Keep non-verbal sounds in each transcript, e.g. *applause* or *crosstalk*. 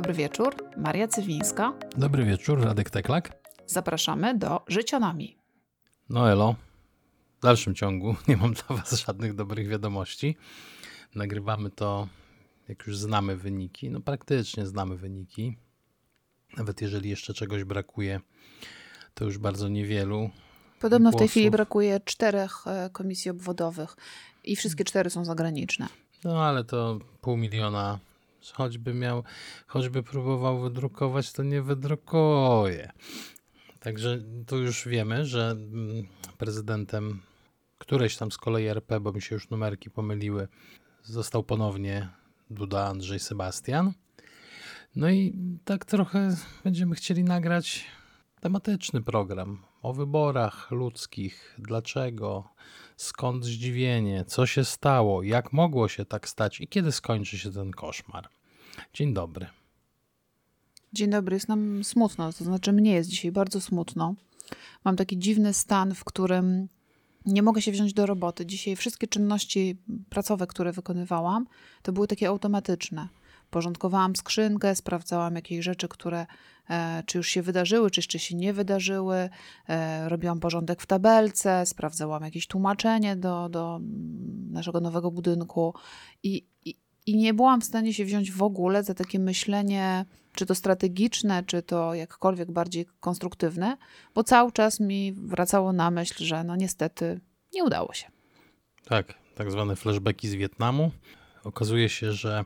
dobry wieczór. Maria Cywińska. Dobry wieczór, Radek Teklak. Zapraszamy do Życionami. No elo, w dalszym ciągu *laughs* nie mam dla Was żadnych dobrych wiadomości. Nagrywamy to, jak już znamy wyniki. No praktycznie znamy wyniki. Nawet jeżeli jeszcze czegoś brakuje, to już bardzo niewielu. Podobno w tej chwili brakuje czterech e, komisji obwodowych i wszystkie cztery są zagraniczne. No ale to pół miliona choćby miał, choćby próbował wydrukować, to nie wydrukuje. Także tu już wiemy, że mm, prezydentem któreś tam z kolei RP, bo mi się już numerki pomyliły, został ponownie Duda Andrzej Sebastian. No i tak trochę będziemy chcieli nagrać tematyczny program o wyborach ludzkich, dlaczego, skąd zdziwienie, co się stało, jak mogło się tak stać i kiedy skończy się ten koszmar. Dzień dobry. Dzień dobry, jest nam smutno, to znaczy mnie jest dzisiaj bardzo smutno. Mam taki dziwny stan, w którym nie mogę się wziąć do roboty. Dzisiaj wszystkie czynności pracowe, które wykonywałam, to były takie automatyczne. Porządkowałam skrzynkę, sprawdzałam jakieś rzeczy, które e, czy już się wydarzyły, czy jeszcze się nie wydarzyły. E, robiłam porządek w tabelce, sprawdzałam jakieś tłumaczenie do, do naszego nowego budynku i, i, i nie byłam w stanie się wziąć w ogóle za takie myślenie, czy to strategiczne, czy to jakkolwiek bardziej konstruktywne, bo cały czas mi wracało na myśl, że no niestety nie udało się. Tak, tak zwane flashbacki z Wietnamu. Okazuje się, że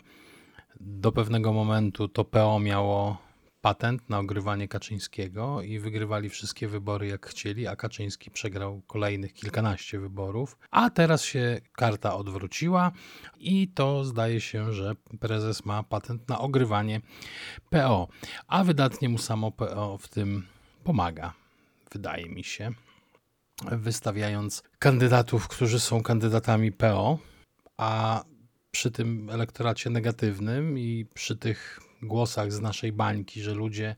do pewnego momentu to PO miało patent na ogrywanie Kaczyńskiego i wygrywali wszystkie wybory jak chcieli, a Kaczyński przegrał kolejnych kilkanaście wyborów. A teraz się karta odwróciła i to zdaje się, że prezes ma patent na ogrywanie PO, a wydatnie mu samo PO w tym pomaga, wydaje mi się, wystawiając kandydatów, którzy są kandydatami PO, a przy tym elektoracie negatywnym i przy tych głosach z naszej bańki, że ludzie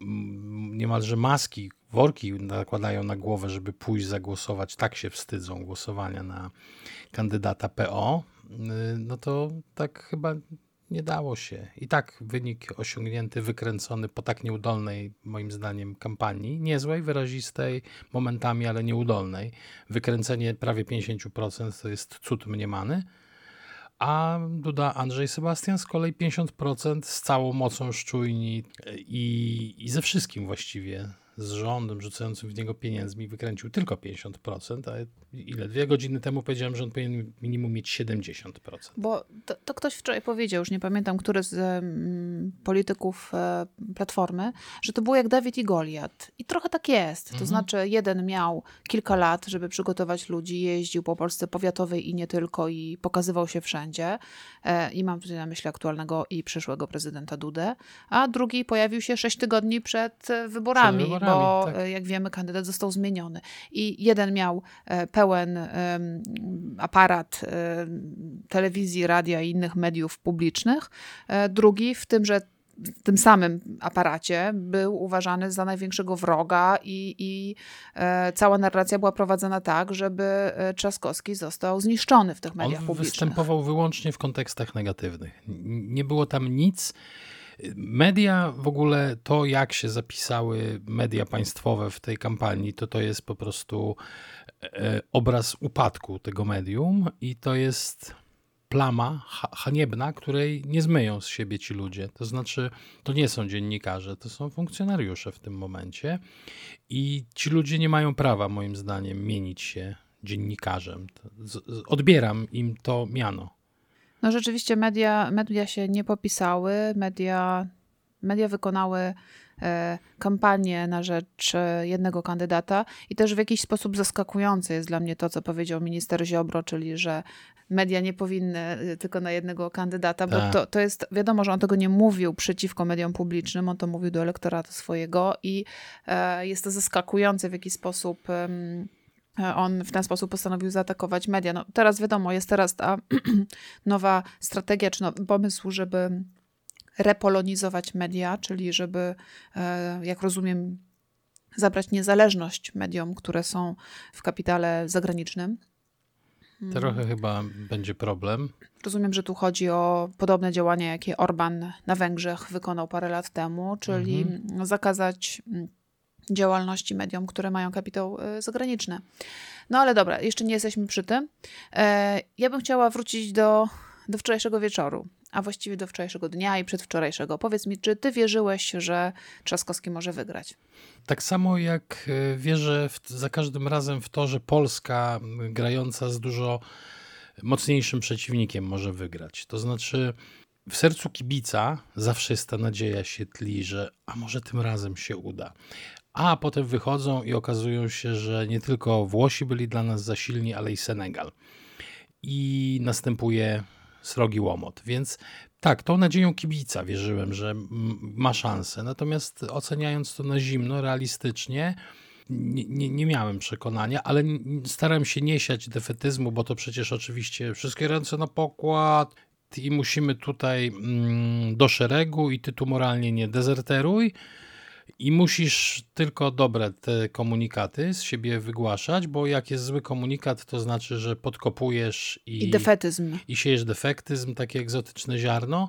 mm, niemalże maski, worki nakładają na głowę, żeby pójść zagłosować, tak się wstydzą głosowania na kandydata PO, y, no to tak chyba nie dało się. I tak wynik osiągnięty, wykręcony po tak nieudolnej, moim zdaniem, kampanii, niezłej, wyrazistej, momentami, ale nieudolnej. Wykręcenie prawie 50% to jest cud mniemany a Duda Andrzej Sebastian z kolei 50% z całą mocą szczujni i, i ze wszystkim właściwie z rządem rzucającym w niego pieniędzmi wykręcił tylko 50%, a ile? Dwie godziny temu powiedziałem, że on powinien minimum mieć 70%. Bo to, to ktoś wczoraj powiedział, już nie pamiętam, który z um, polityków e, Platformy, że to było jak Dawid i Goliat. I trochę tak jest. To mhm. znaczy jeden miał kilka lat, żeby przygotować ludzi, jeździł po Polsce powiatowej i nie tylko i pokazywał się wszędzie. E, I mam tutaj na myśli aktualnego i przyszłego prezydenta Dudę. A drugi pojawił się sześć tygodni przed e, wyborami. Przed wyborami bo tak. E, jak wiemy, kandydat został zmieniony. I jeden miał e, pełen aparat telewizji, radia i innych mediów publicznych, e, drugi w tym, że w tym samym aparacie był uważany za największego wroga i, i e, cała narracja była prowadzona tak, żeby Trzaskowski został zniszczony w tych mediach On publicznych. występował wyłącznie w kontekstach negatywnych. Nie było tam nic, Media w ogóle, to jak się zapisały media państwowe w tej kampanii, to to jest po prostu e, obraz upadku tego medium i to jest plama haniebna, której nie zmyją z siebie ci ludzie. To znaczy, to nie są dziennikarze, to są funkcjonariusze w tym momencie i ci ludzie nie mają prawa, moim zdaniem, mienić się dziennikarzem. Odbieram im to miano. No rzeczywiście media, media się nie popisały, media, media wykonały e, kampanię na rzecz e, jednego kandydata i też w jakiś sposób zaskakujące jest dla mnie to, co powiedział minister Ziobro, czyli że media nie powinny e, tylko na jednego kandydata, bo tak. to, to jest, wiadomo, że on tego nie mówił przeciwko mediom publicznym, on to mówił do elektoratu swojego i jest to zaskakujące w jaki sposób on w ten sposób postanowił zaatakować media. No, teraz wiadomo, jest teraz ta *clears throat* nowa strategia czy nowy pomysł, żeby repolonizować media, czyli żeby, e, jak rozumiem, zabrać niezależność mediom, które są w kapitale zagranicznym. Trochę chyba będzie problem. Rozumiem, że tu chodzi o podobne działania, jakie Orban na Węgrzech wykonał parę lat temu, czyli mhm. zakazać mm, działalności mediom, które mają kapitał e, zagraniczny. No ale dobra, jeszcze nie jesteśmy przy tym. E, ja bym chciała wrócić do, do wczorajszego wieczoru, a właściwie do wczorajszego dnia i przedwczorajszego. Powiedz mi, czy ty wierzyłeś, że Trzaskowski może wygrać? Tak samo jak e, wierzę w, za każdym razem w to, że Polska grająca z dużo mocniejszym przeciwnikiem może wygrać. To znaczy w sercu kibica zawsze jest ta nadzieja się tli, że a może tym razem się uda. A potem wychodzą i okazują się, że nie tylko Włosi byli dla nas za silni, ale i Senegal. I następuje srogi łomot. Więc tak, tą nadzieją kibica wierzyłem, że ma szansę. Natomiast oceniając to na zimno, realistycznie, nie, nie, nie, miałem przekonania, ale starałem się nie siać defetyzmu, bo to przecież oczywiście wszystkie ręce na pokład i musimy tutaj mm, do szeregu i ty tu moralnie nie dezerteruj i musisz tylko dobre te komunikaty z siebie wygłaszać, bo jak jest zły komunikat, to znaczy, że podkopujesz i, I defetyzm. I siejesz defektyzm, takie egzotyczne ziarno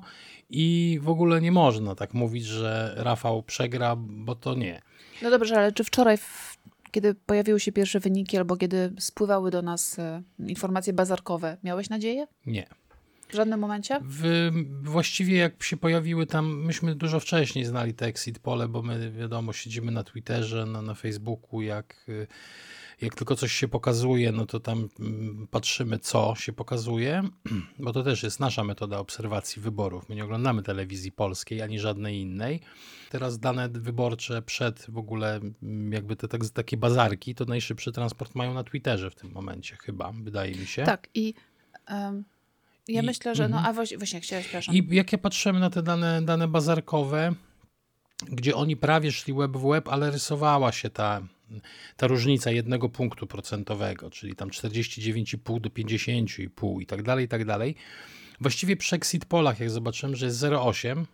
i w ogóle nie można tak mówić, że Rafał przegra, bo to nie. No dobrze, ale czy wczoraj, kiedy pojawiły się pierwsze wyniki albo kiedy spływały do nas e, informacje bazarkowe, miałeś nadzieję? Nie. W żadnym momencie? W, właściwie jak się pojawiły tam, myśmy dużo wcześniej znali te exit pole, bo my wiadomo siedzimy na Twitterze, na, na Facebooku, jak, jak tylko coś się pokazuje, no to tam mm, patrzymy co się pokazuje, *clears throat* bo to też jest nasza metoda obserwacji wyborów. My nie oglądamy telewizji polskiej ani żadnej innej. Teraz dane wyborcze przed w ogóle mm, jakby te tak, takie bazarki, to najszybszy transport mają na Twitterze w tym momencie chyba, wydaje mi się. Tak i um ja I, myślę, że no, mhm. a właśnie, właśnie chciałeś, przepraszam. I jak ja patrzyłem na te dane, dane bazarkowe, gdzie oni prawie szli web w web, ale rysowała się ta, ta różnica jednego punktu procentowego, czyli tam 49,5 do 50,5 i tak dalej, i tak dalej. Właściwie przy exit polach, jak zobaczyłem, że jest 0,8,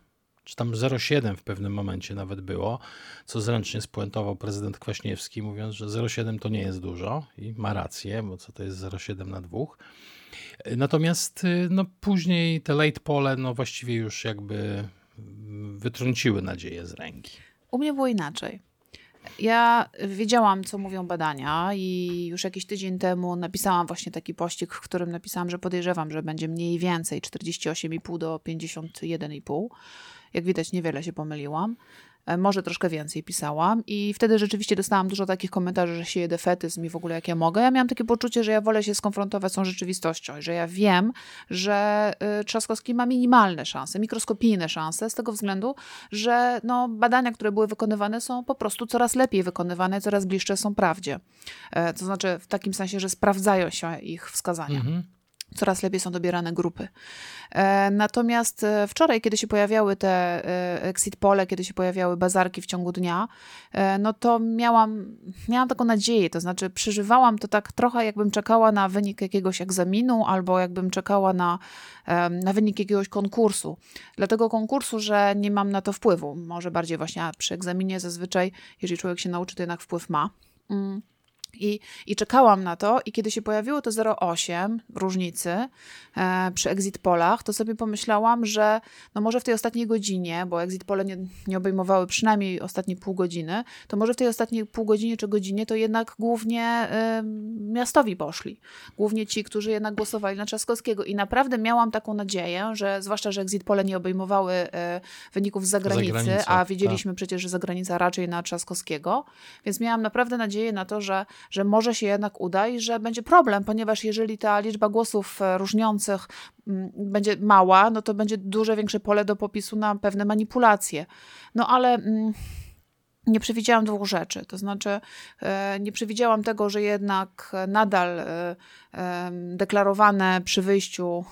czy tam 0,7 w pewnym momencie nawet było, co zręcznie spuentował prezydent Kwaśniewski, mówiąc, że 0,7 to nie jest dużo i ma rację, bo co to jest 0,7 na dwóch. Natomiast y, no, później te late pole no, właściwie już jakby wytrąciły nadzieję z ręki. U mnie było inaczej. Ja wiedziałam, co mówią badania, i już jakiś tydzień temu napisałam właśnie taki pościg, w którym napisałam, że podejrzewam, że będzie mniej więcej 48,5 do 51,5. Jak widać, niewiele się pomyliłam. E, może troszkę więcej pisałam i wtedy rzeczywiście dostałam dużo takich komentarzy, że się defetyzm i w ogóle jak ja mogę. Ja miałam takie poczucie, że ja wolę się skonfrontować z tą rzeczywistością że ja wiem, że y, Trzaskowski ma minimalne szanse, mikroskopijne szanse z tego względu, że no, badania, które były wykonywane są po prostu coraz lepiej wykonywane, coraz bliższe są prawdzie. E, to znaczy w takim sensie, że sprawdzają się ich wskazania. Mhm coraz lepiej są dobierane grupy. E, natomiast e, wczoraj, kiedy się pojawiały te e, exit pole, kiedy się pojawiały bazarki w ciągu dnia, no to miałam, miałam taką nadzieję, to znaczy przeżywałam to tak trochę jakbym czekała na wynik jakiegoś egzaminu albo jakbym czekała na, na wynik jakiegoś konkursu. Dlatego konkursu, że nie mam na to wpływu. Może bardziej właśnie przy egzaminie zazwyczaj, jeżeli człowiek się nauczy, to jednak wpływ ma. Mm. I, I czekałam na to, i kiedy się pojawiło to 0,8 różnicy e, przy exit polach, to sobie pomyślałam, że no może w tej ostatniej godzinie, bo exit pole nie, nie obejmowały przynajmniej ostatnie pół godziny, to może w tej ostatniej pół godzinie czy godzinie to jednak głównie y, miastowi poszli. Głównie ci, którzy jednak głosowali na Trzaskowskiego. I naprawdę miałam taką nadzieję, że zwłaszcza, że exit pole nie obejmowały y, wyników z zagranicy, a wiedzieliśmy tak. przecież, że zagranica raczej na Trzaskowskiego, więc miałam naprawdę nadzieję na to, że że może się jednak uda i że będzie problem, ponieważ jeżeli ta liczba głosów e, różniących mm, będzie mała, no to będzie duże, większe pole do popisu na pewne manipulacje. No ale mm, nie przewidziałam dwóch rzeczy. To znaczy, e, nie przewidziałam tego, że jednak nadal e, deklarowane przy wyjściu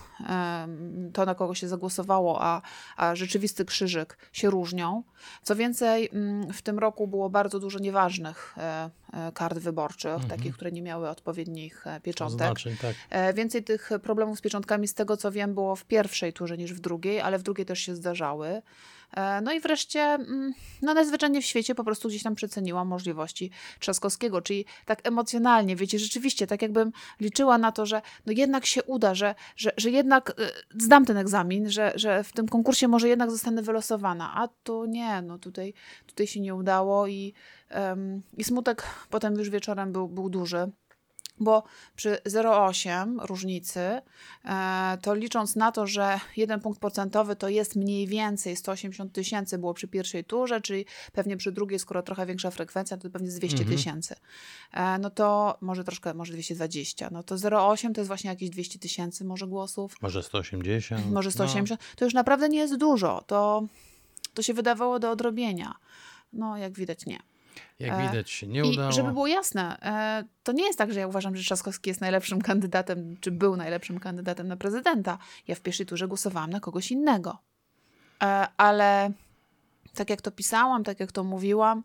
to, na kogo się zagłosowało, a, a rzeczywisty krzyżyk się różnią. Co więcej, mm, w tym roku było bardzo dużo nieważnych e, kart wyborczych, mhm. takich, które nie miały odpowiednich pieczątek. Tak. Więcej tych problemów z pieczątkami, z tego co wiem, było w pierwszej turze niż w drugiej, ale w drugiej też się zdarzały. E, no i wreszcie, mm, no najzwyczajniej w świecie po prostu gdzieś tam przeceniłam możliwości Trzaskowskiego, czyli tak emocjonalnie, wiecie, rzeczywiście, tak jakbym liczyła na to, że no jednak się uda, że, że, że jednak e, zdam ten egzamin, że, że w tym konkursie może jednak zostanę wylosowana, a tu nie, no tutaj, tutaj się nie udało i, um, i smutek potem już wieczorem był, był duży bo przy 0,8 różnicy, e, to licząc na to, że jeden punkt procentowy to jest mniej więcej 180 tysięcy było przy pierwszej turze, czyli pewnie przy drugiej, skoro trochę większa frekwencja, to pewnie z 200 mhm. tysięcy. Mhm. No to może troszkę, może 220. No to 0,8 to jest właśnie jakieś 200 tysięcy może głosów. Może 180. Może 180. No. To już naprawdę nie jest dużo. To, to się wydawało do odrobienia. No, jak widać, nie. Jak e, widać, się nie udało. I żeby było jasne, e, to nie jest tak, że ja uważam, że Trzaskowski jest najlepszym kandydatem, czy był najlepszym kandydatem na prezydenta. Ja w pierwszej turze głosowałam na kogoś innego. E, ale tak jak to pisałam, tak jak to mówiłam,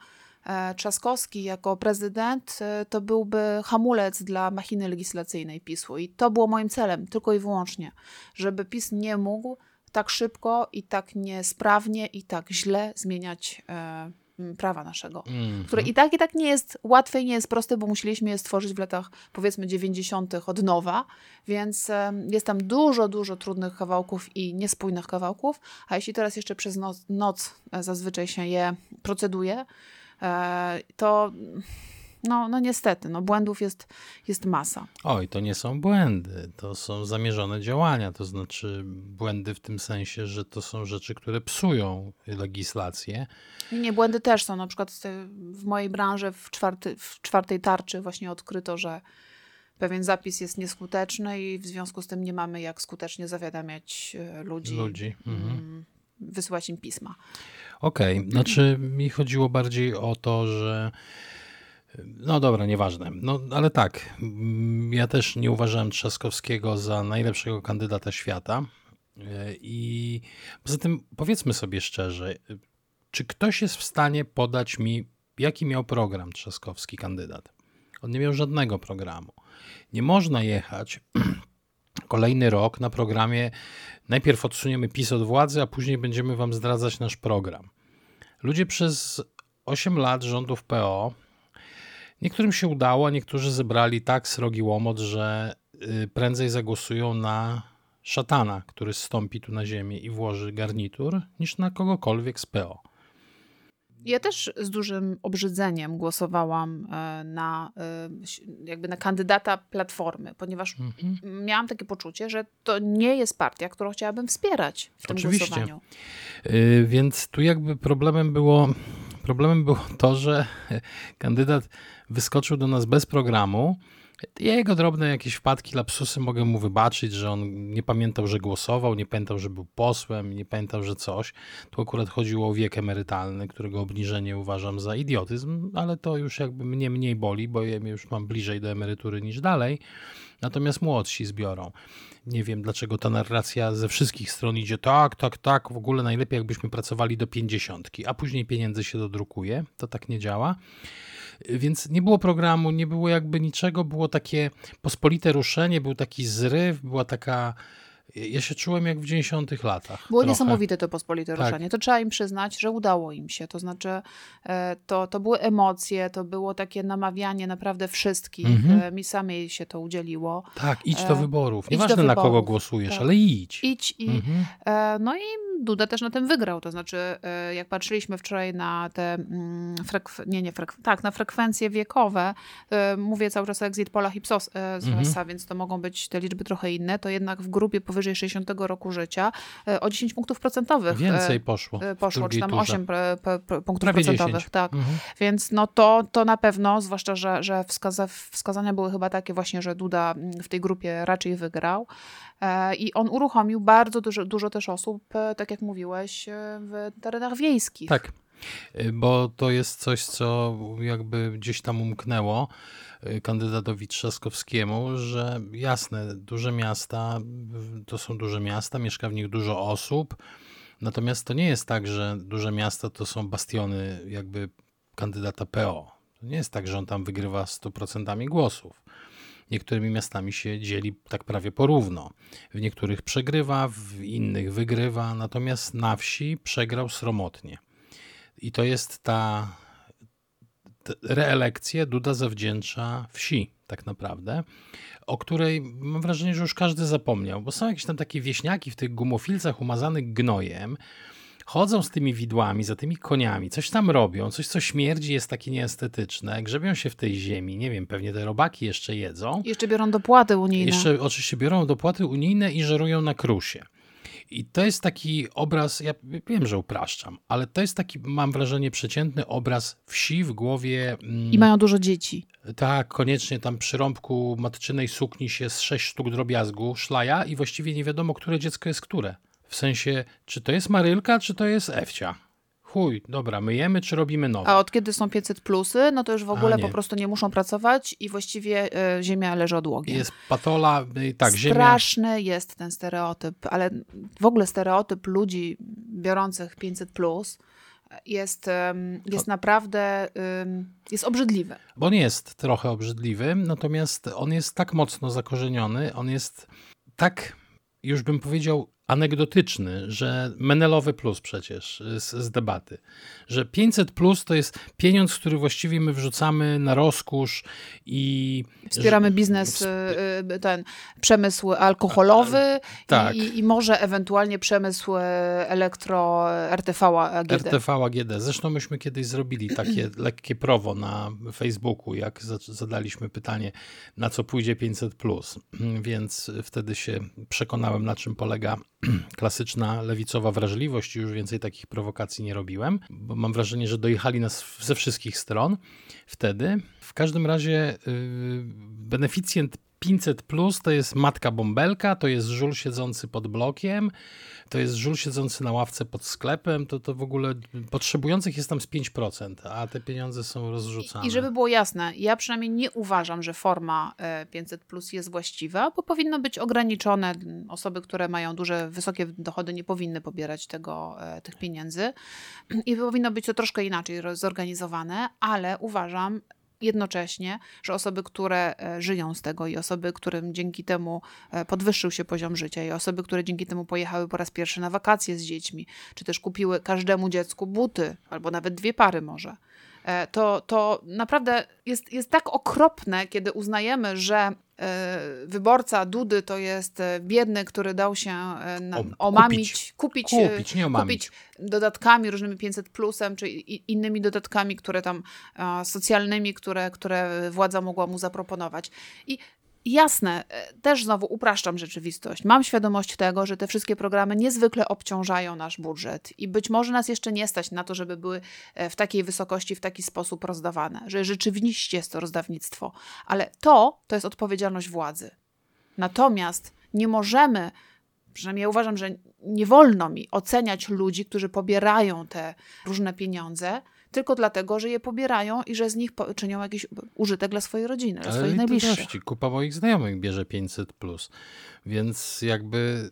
Trzaskowski jako prezydent to byłby hamulec dla machiny legislacyjnej PiSu. I to było moim celem, tylko i wyłącznie, żeby PiS nie mógł tak szybko i tak niesprawnie i tak źle zmieniać prawa naszego, mm -hmm. które i tak, i tak nie jest łatwe i nie jest proste, bo musieliśmy je stworzyć w latach powiedzmy 90. od nowa, więc jest tam dużo, dużo trudnych kawałków i niespójnych kawałków, a jeśli teraz jeszcze przez noc, noc e, zazwyczaj się je proceduje, e, to no, no niestety, no błędów jest, jest masa. Oj, to nie są błędy, to są zamierzone działania, to znaczy błędy w tym sensie, że to są rzeczy, które psują legislację. Nie, nie błędy też są. Na przykład w mojej branży w, czwarty, w czwartej tarczy właśnie odkryto, że pewien zapis jest nieskuteczny i w związku z tym nie mamy jak skutecznie zawiadamiać e, ludzi, ludzi. Mhm. Mm, wysyłać im pisma. Okej, okay. znaczy mi chodziło bardziej o to, że no dobra, nieważne. No ale tak, mm, ja też nie uważałem Trzaskowskiego za najlepszego kandydata świata. E, I poza tym powiedzmy sobie szczerze, czy ktoś jest w stanie podać mi, jaki miał program Trzaskowski kandydat? On nie miał żadnego programu. Nie można jechać *clears throat* kolejny rok na programie najpierw odsuniemy PiS od władzy, a później będziemy wam zdradzać nasz program. Ludzie przez 8 lat rządów PO Niektórym się udało, niektórzy zebrali tak srogi łomot, że y, prędzej zagłosują na szatana, który stąpi tu na ziemię i włoży garnitur, niż na kogokolwiek z PO. Ja też z dużym obrzydzeniem głosowałam e, na, e, jakby na kandydata Platformy, ponieważ mhm. miałam takie poczucie, że to nie jest partia, którą chciałabym wspierać w tym Oczywiście. głosowaniu. Yy, więc tu jakby problemem było, problemem było to, że *laughs* kandydat wyskoczył do nas bez programu. Jego drobne jakieś wpadki, lapsusy mogę mu wybaczyć, że on nie pamiętał, że głosował, nie pamiętał, że był posłem, nie pamiętał, że coś. Tu akurat chodziło o wiek emerytalny, którego obniżenie uważam za idiotyzm, ale to już jakby mnie mniej boli, bo ja już mam bliżej do emerytury niż dalej. Natomiast młodsi zbiorą. Nie wiem, dlaczego ta narracja ze wszystkich stron idzie tak, tak, tak, w ogóle najlepiej jakbyśmy pracowali do pięćdziesiątki, a później pieniędzy się dodrukuje. To tak nie działa. Więc nie było programu, nie było jakby niczego, było takie pospolite ruszenie, był taki zryw, była taka ja się czułem jak w 90 latach. Było trochę. niesamowite to pospolite tak. ruszenie. To trzeba im przyznać, że udało im się. To znaczy, e, to, to były emocje, to było takie namawianie naprawdę wszystkich. Mhm. E, mi samej się to udzieliło. Tak, idź do e, wyborów. Nieważne do wyborów. na kogo głosujesz, tak. ale idź. Idź i. Mhm. No i Duda też na tym wygrał. To znaczy, jak patrzyliśmy wczoraj na te mm, frekw- nie, nie frek- tak, na frekwencje wiekowe, mówię cały czas o exit polach i psos z mhm. więc to mogą być te liczby trochę inne, to jednak w grupie powyżej powyżej 60 roku życia e, o 10 punktów procentowych. E, Więcej poszło. Poszło, czy tam turze. 8 punktów Prawie procentowych. 10. Tak. Mhm. Więc no to, to na pewno, zwłaszcza, że, że wskaza, wskazania były chyba takie właśnie, że Duda w tej grupie raczej wygrał. E, I on uruchomił bardzo dużo, dużo też osób, tak jak mówiłeś, w terenach wiejskich. Tak, bo to jest coś, co jakby gdzieś tam umknęło. Kandydatowi Trzaskowskiemu, że jasne, duże miasta to są duże miasta, mieszka w nich dużo osób, natomiast to nie jest tak, że duże miasta to są bastiony jakby kandydata PO. To nie jest tak, że on tam wygrywa 100% głosów. Niektórymi miastami się dzieli tak prawie porówno. W niektórych przegrywa, w innych wygrywa, natomiast na wsi przegrał sromotnie. I to jest ta, reelekcję Duda zawdzięcza wsi tak naprawdę, o której mam wrażenie, że już każdy zapomniał, bo są jakieś tam takie wieśniaki w tych gumofilcach umazanych gnojem, chodzą z tymi widłami, za tymi koniami, coś tam robią, coś co śmierdzi, jest takie nieestetyczne, grzebią się w tej ziemi, nie wiem, pewnie te robaki jeszcze jedzą. Jeszcze biorą dopłaty unijne. Jeszcze oczywiście biorą dopłaty unijne i żerują na krusie. I to jest taki obraz, ja wiem, że upraszczam, ale to jest taki, mam wrażenie, przeciętny obraz wsi w głowie. I mają dużo dzieci. Tak, koniecznie tam przy rąbku matczynej sukni się z sześć sztuk drobiazgu szlaja i właściwie nie wiadomo, które dziecko jest które. W sensie, czy to jest Marylka, czy to jest Ewcia. Chuj, dobra, myjemy, czy robimy nowe? A od kiedy są 500 plusy, no to już w ogóle po prostu nie muszą pracować i właściwie y, ziemia leży odłogiem. Jest patola, y, tak, ziemia... Straszny jest ten stereotyp, ale w ogóle stereotyp ludzi biorących 500 plus jest, jest naprawdę jest obrzydliwy. Bo on jest trochę obrzydliwy, natomiast on jest tak mocno zakorzeniony, on jest tak, już bym powiedział, anegdotyczny, że Menelowy plus przecież z, z, debaty, że 500 plus to jest pieniądz, który właściwie my wrzucamy na rozkusz i... Wspieramy biznes, y, y, ten przemysł alkoholowy tak. i, i, może ewentualnie przemysł y, elektro RTV AGD. RTV AGD. Zresztą myśmy kiedyś zrobili takie *clears throat* lekkie prowo na Facebooku, jak zadaliśmy pytanie, na co pójdzie 500 plus, *clears throat* więc wtedy się przekonałem, na czym polega *clears throat* klasyczna lewicowa wrażliwość i już więcej takich prowokacji nie robiłem, bo mam wrażenie, że dojechali nas ze wszystkich stron wtedy. W każdym razie yy, beneficjent 500 plus to jest matka bąbelka, to jest żul siedzący pod blokiem, to jest żul siedzący na ławce pod sklepem, to, to w ogóle potrzebujących jest tam z 5%, a te pieniądze są rozrzucane. I żeby było jasne, ja przynajmniej nie uważam, że forma 500 e, plus jest właściwa, bo powinno być ograniczone. Osoby, które mają duże, wysokie dochody nie powinny pobierać tego, e, tych pieniędzy i powinno być to troszkę inaczej zorganizowane, ale uważam, jednocześnie, że osoby, które e, żyją z tego i osoby, którym dzięki temu e, podwyższył się poziom życia i osoby, które dzięki temu pojechały po raz pierwszy na wakacje z dziećmi, czy też kupiły każdemu dziecku buty, albo nawet dwie pary może, e, to, to naprawdę jest, jest tak okropne, kiedy uznajemy, że wyborca Dudy to jest e, biedny, który dał się e, omamić, kupić, kupić, kupić, nie kupić dodatkami, różnymi 500 plusem, czy innymi dodatkami, które tam socjalnymi, które, które władza mogła mu zaproponować. I Jasne, e, też znowu upraszczam rzeczywistość. Mam świadomość tego, że te wszystkie programy niezwykle obciążają nasz budżet i być może nas jeszcze nie stać na to, żeby były e, w takiej wysokości, w taki sposób rozdawane, że rzeczywiście jest to rozdawnictwo, ale to to jest odpowiedzialność władzy. Natomiast nie możemy, przynajmniej ja uważam, że nie wolno mi oceniać ludzi, którzy pobierają te różne pieniądze tylko dlatego, że je pobierają i że z nich czynią jakiś użytek dla swojej rodziny, dla swoich najbliższych. Kupa moich znajomych bierze 500 plus. Więc jakby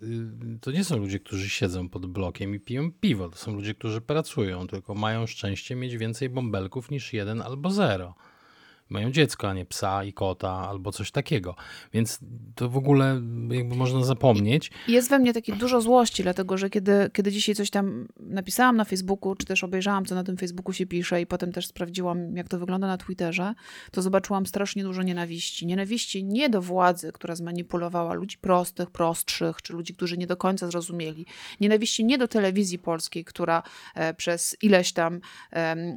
y, to nie są ludzie, którzy siedzą pod blokiem i piją piwo. To są ludzie, którzy pracują, tylko mają szczęście mieć więcej bąbelków niż jeden albo zero mają dziecko, a nie psa i kota albo coś takiego. Więc to w ogóle jakby można zapomnieć. Jest we mnie takie dużo złości, dlatego że kiedy, kiedy dzisiaj coś tam napisałam na Facebooku, czy też obejrzałam, co na tym Facebooku się pisze i potem też sprawdziłam, jak to wygląda na Twitterze, to zobaczyłam strasznie dużo nienawiści. Nienawiści nie do władzy, która zmanipulowała ludzi prostych, prostszych, czy ludzi, którzy nie do końca zrozumieli. Nienawiści nie do telewizji polskiej, która e, przez ileś tam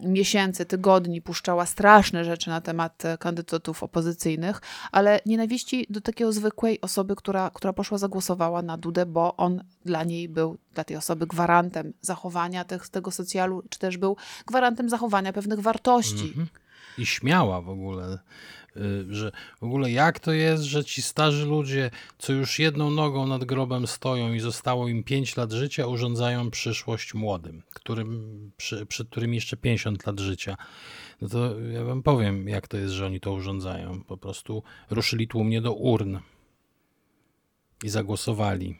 miesięcy, tygodni puszczała straszne rzeczy na temat temat e, kandydatów opozycyjnych, ale nienawiści do takiej zwykłej osoby, która, która poszła, zagłosowała na Dudę, bo on dla niej był, dla tej osoby gwarantem zachowania tych, tego socjalu, czy też był gwarantem zachowania pewnych wartości. -hmm. I śmiała w ogóle Y, że w ogóle jak to jest, że ci starzy ludzie, co już jedną nogą nad grobem stoją i zostało im 5 lat życia, urządzają przyszłość młodym, którym, przy, przed którymi jeszcze 50 lat życia. No to ja wam powiem, jak to jest, że oni to urządzają. Po prostu ruszyli tłumnie do urn i zagłosowali,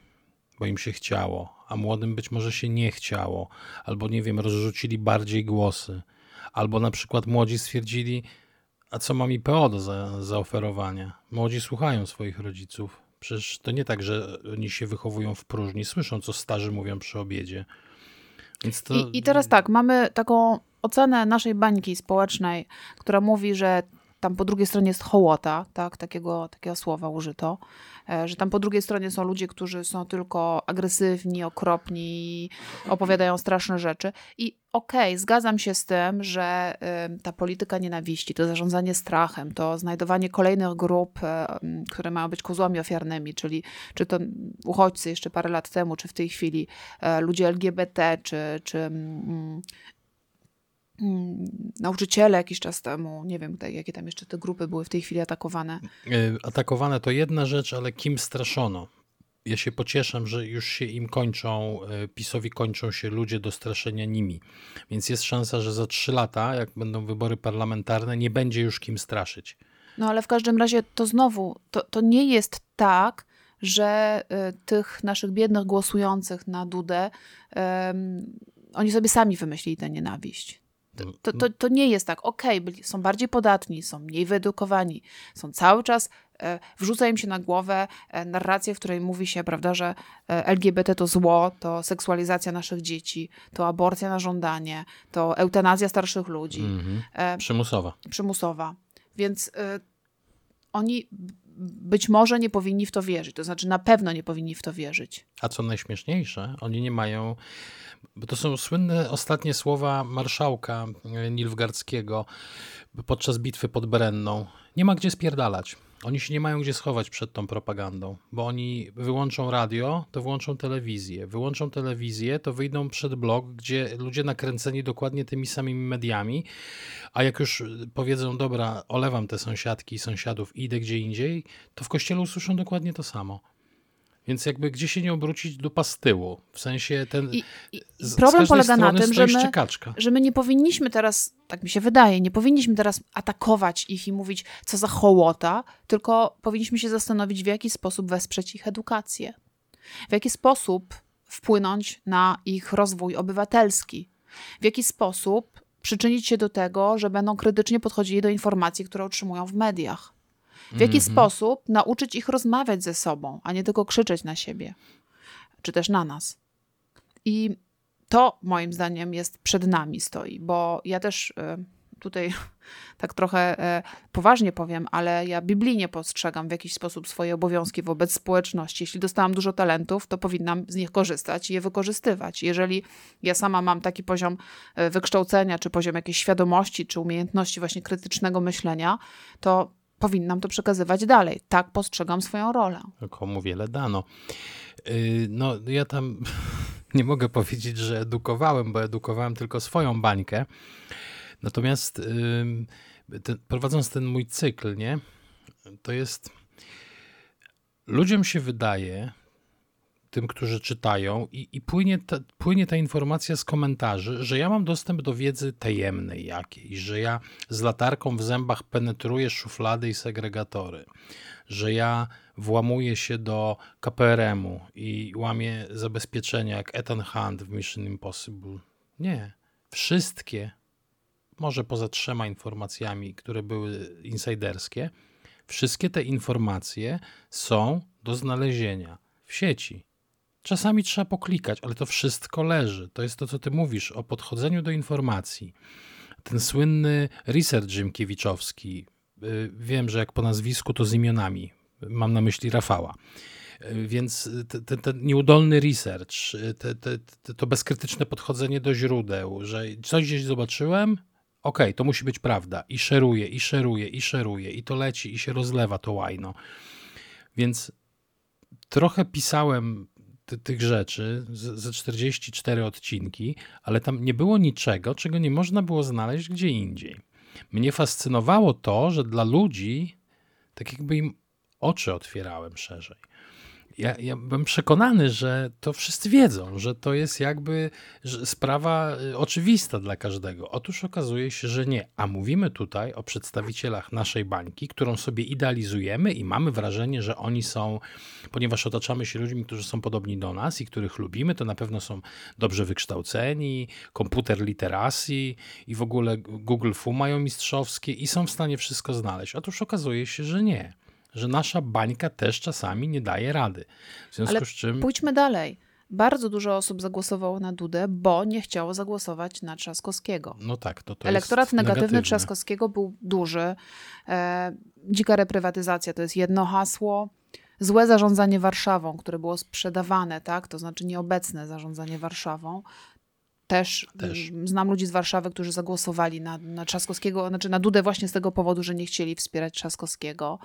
bo im się chciało, a młodym być może się nie chciało, albo nie wiem, rozrzucili bardziej głosy, albo na przykład młodzi stwierdzili, A co ma mi PO do za, zaoferowania? Młodzi słuchają swoich rodziców. Przecież to nie tak, że oni się wychowują w próżni, słyszą, co starzy mówią przy obiedzie. To... I, I teraz tak, mamy taką ocenę naszej bańki społecznej, która mówi, że tam po drugiej stronie jest hołota, tak, takiego, takiego słowa użyto, że tam po drugiej stronie są ludzie, którzy są tylko agresywni, okropni, opowiadają straszne rzeczy. I okej, okay, zgadzam się z tym, że ta polityka nienawiści, to zarządzanie strachem, to znajdowanie kolejnych grup, y, które mają być kozłami ofiarnymi, czyli czy to uchodźcy jeszcze parę lat temu, czy w tej chwili y, ludzie LGBT, czy, czy nauczyciele jakiś czas temu, nie wiem, jakie tam jeszcze te grupy były w tej chwili atakowane. E, atakowane to jedna rzecz, ale kim straszono? Ja się pocieszę, że już się im kończą, e, PiSowi kończą się ludzie do straszenia nimi. Więc jest szansa, że za trzy lata, jak będą wybory parlamentarne, nie będzie już kim straszyć. No ale w każdym razie to znowu, to, to nie jest tak, że y, tych naszych biednych głosujących na Dudę, y, oni sobie sami wymyślili tę nienawiść. To, to, to nie jest tak, okej, okay, są bardziej podatni, są mniej wyedukowani, są cały czas, e, wrzuca im się na głowę e, narrację, w której mówi się, prawda, że e, LGBT to zło, to seksualizacja naszych dzieci, to aborcja na żądanie, to eutanazja starszych ludzi. Mm -hmm. Przymusowa. Przymusowa. Więc oni być może nie powinni w to wierzyć, to znaczy na pewno nie powinni w to wierzyć. A co najśmieszniejsze, oni nie mają bo to są słynne ostatnie słowa marszałka e, Nilfgardzkiego podczas bitwy pod Brenną. Nie ma gdzie spierdalać. Oni się nie mają gdzie schować przed tą propagandą, bo oni wyłączą radio, to włączą telewizję. Wyłączą telewizję, to wyjdą przed blog, gdzie ludzie nakręceni dokładnie tymi samymi mediami, a jak już powiedzą, dobra, olewam te sąsiadki i sąsiadów, idę gdzie indziej, to w kościele usłyszą dokładnie to samo. Więc jakby gdzie się nie obrócić, dupa z tyłu. W sensie ten. I, i problem polega na tym, że my, że my nie powinniśmy teraz, tak mi się wydaje, nie powinniśmy teraz atakować ich i mówić, co za hołota, tylko powinniśmy się zastanowić, w jaki sposób wesprzeć ich edukację. W jaki sposób wpłynąć na ich rozwój obywatelski. W jaki sposób przyczynić się do tego, że będą krytycznie podchodzili do informacji, które otrzymują w mediach. W jaki mm -hmm. sposób nauczyć ich rozmawiać ze sobą, a nie tylko krzyczeć na siebie, czy też na nas. I to moim zdaniem jest przed nami stoi, bo ja też y, tutaj *laughs* tak trochę y, poważnie powiem, ale ja biblijnie postrzegam w jakiś sposób swoje obowiązki wobec społeczności. Jeśli dostałam dużo talentów, to powinnam z nich korzystać i je wykorzystywać. Jeżeli ja sama mam taki poziom y, wykształcenia, czy poziom jakiejś świadomości, czy umiejętności właśnie krytycznego myślenia, to powinnam to przekazywać dalej. Tak postrzegam swoją rolę. Komu wiele dano. Y, no, ja tam *laughs* nie mogę powiedzieć, że edukowałem, bo edukowałem tylko swoją bańkę. Natomiast ten, prowadząc ten mój cykl, nie, to jest. Ludziom się wydaje, tym, którzy czytają, i, i płynie, ta, płynie ta informacja z komentarzy, że ja mam dostęp do wiedzy tajemnej jakiejś, że ja z latarką w zębach penetruję szuflady i segregatory, że ja włamuję się do KPRM-u i łamię zabezpieczenia jak Ethan Hunt w Mission Impossible. Nie. Wszystkie, może poza trzema informacjami, które były insiderskie, wszystkie te informacje są do znalezienia w sieci. Czasami trzeba poklikać, ale to wszystko leży. To jest to, co ty mówisz o podchodzeniu do informacji. Ten słynny research Rzymkiewiczowski, y, wiem, że jak po nazwisku, to z imionami. Mam na myśli Rafała. Y, więc ten, ten nieudolny research, y, te, te, to bezkrytyczne podchodzenie do źródeł, że coś gdzieś zobaczyłem, okay, to musi być prawda. I szeruje, i szeruje, i szeruje, i to leci, i się rozlewa to łajno. Więc trochę pisałem ty, tych rzeczy, ze 44 odcinki, ale tam nie było niczego, czego nie można było znaleźć gdzie indziej. Mnie fascynowało to, że dla ludzi tak jakby im oczy otwierałem szerzej. Ja, ja przekonany, że to wszyscy wiedzą, że to jest jakby sprawa y, oczywista dla każdego. Otóż okazuje się, że nie. A mówimy tutaj o przedstawicielach naszej bańki, którą sobie idealizujemy i mamy wrażenie, że oni są, ponieważ otaczamy się ludźmi, którzy są podobni do nas i których lubimy, to na pewno są dobrze wykształceni, komputer literacji i w ogóle Google Fu mają mistrzowskie i są w stanie wszystko znaleźć. Otóż okazuje się, że nie że nasza bańka też czasami nie daje rady. W związku Ale z czym. Pójdźmy dalej. Bardzo dużo osób zagłosowało na Dudę, bo nie chciało zagłosować na Trzaskowskiego. No tak, to, to Elektorat negatywny, negatywny Trzaskowskiego był duży. E, dzika reprywatyzacja to jest jedno hasło. Złe zarządzanie Warszawą, które było sprzedawane, tak? to znaczy nieobecne zarządzanie Warszawą. Też, Też. znam ludzi z Warszawy, którzy zagłosowali na, na Trzaskowskiego, znaczy na Dudę właśnie z tego powodu, że nie chcieli wspierać Trzaskowskiego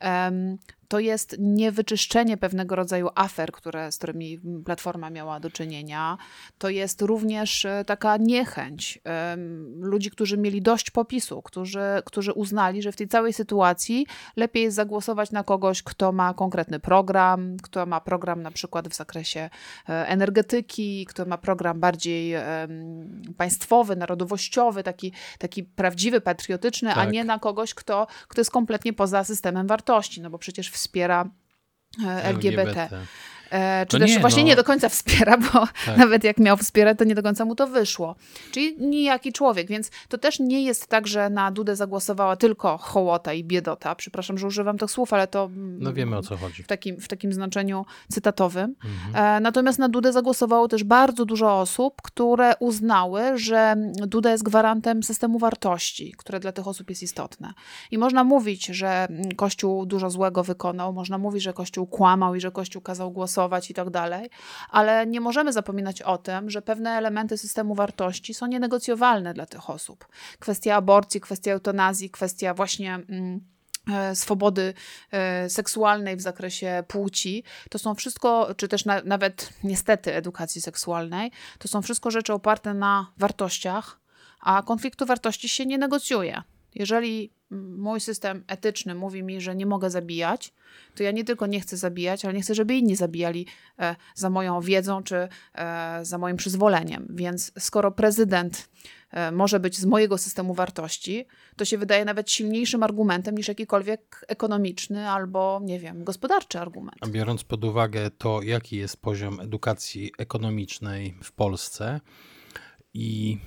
Um, to jest niewyczyszczenie pewnego rodzaju afer, które, z którymi Platforma miała do czynienia. To jest również e, taka niechęć ludzi, którzy mieli dość popisu, którzy, którzy uznali, że w tej całej sytuacji lepiej jest zagłosować na kogoś, kto ma konkretny program, kto ma program na przykład w zakresie e, energetyki, kto ma program bardziej państwowy, narodowościowy, taki, taki prawdziwy, patriotyczny, tak. a nie na kogoś, kto, kto jest kompletnie poza systemem wartości, no bo przecież wspiera LGBT. LGBT. E, czy no też nie, właśnie no. nie do końca *laughs* wspiera, bo tak. nawet jak miał wspierać, to nie do końca mu to wyszło. Czyli nijaki człowiek, więc to też nie jest tak, że na Dudę zagłosowała tylko hołota i biedota. Przepraszam, że używam tych słów, ale to... No wiemy o co chodzi. W takim, w takim znaczeniu cytatowym. Mhm. E, natomiast na Dudę zagłosowało też bardzo dużo osób, które uznały, że Duda jest gwarantem systemu wartości, które dla tych osób jest istotne. I można mówić, że Kościół dużo złego wykonał, można mówić, że Kościół kłamał i że Kościół kazał głosować i tak dalej, ale nie możemy zapominać o tym, że pewne elementy systemu wartości są nienegocjowalne dla tych osób. Kwestia aborcji, kwestia eutanazji, kwestia właśnie. Mm, e, swobody e, seksualnej w zakresie płci, to są wszystko, czy też na, nawet niestety edukacji seksualnej, to są wszystko rzeczy oparte na wartościach, a konfliktu wartości się nie negocjuje. Jeżeli mój system etyczny mówi mi, że nie mogę zabijać, to ja nie tylko nie chcę zabijać, ale nie chcę, żeby inni zabijali e, za moją wiedzą czy e, za moim przyzwoleniem. Więc skoro prezydent e, może być z mojego systemu wartości, to się wydaje nawet silniejszym argumentem niż jakikolwiek ekonomiczny albo, nie wiem, gospodarczy argument. A biorąc pod uwagę to, jaki jest poziom edukacji ekonomicznej w Polsce i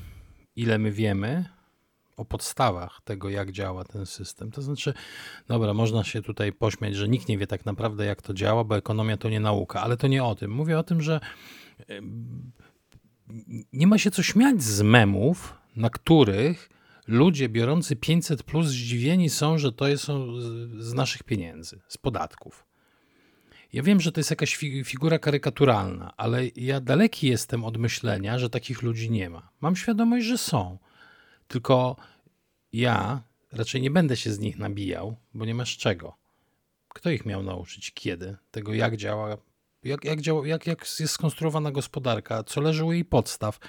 ile my wiemy, o podstawach tego, jak działa ten system. To znaczy, dobra, można się tutaj pośmiać, że nikt nie wie tak naprawdę, jak to działa, bo ekonomia to nie nauka, ale to nie o tym. Mówię o tym, że nie ma się co śmiać z memów, na których ludzie biorący 500 plus zdziwieni są, że to są z naszych pieniędzy, z podatków. Ja wiem, że to jest jakaś figura karykaturalna, ale ja daleki jestem od myślenia, że takich ludzi nie ma. Mam świadomość, że są. Tylko ja raczej nie będę się z nich nabijał, bo nie masz czego. Kto ich miał nauczyć? Kiedy? Tego, jak działa jak, jak, działa, jak, jak jest skonstruowana gospodarka, co leży u jej podstaw,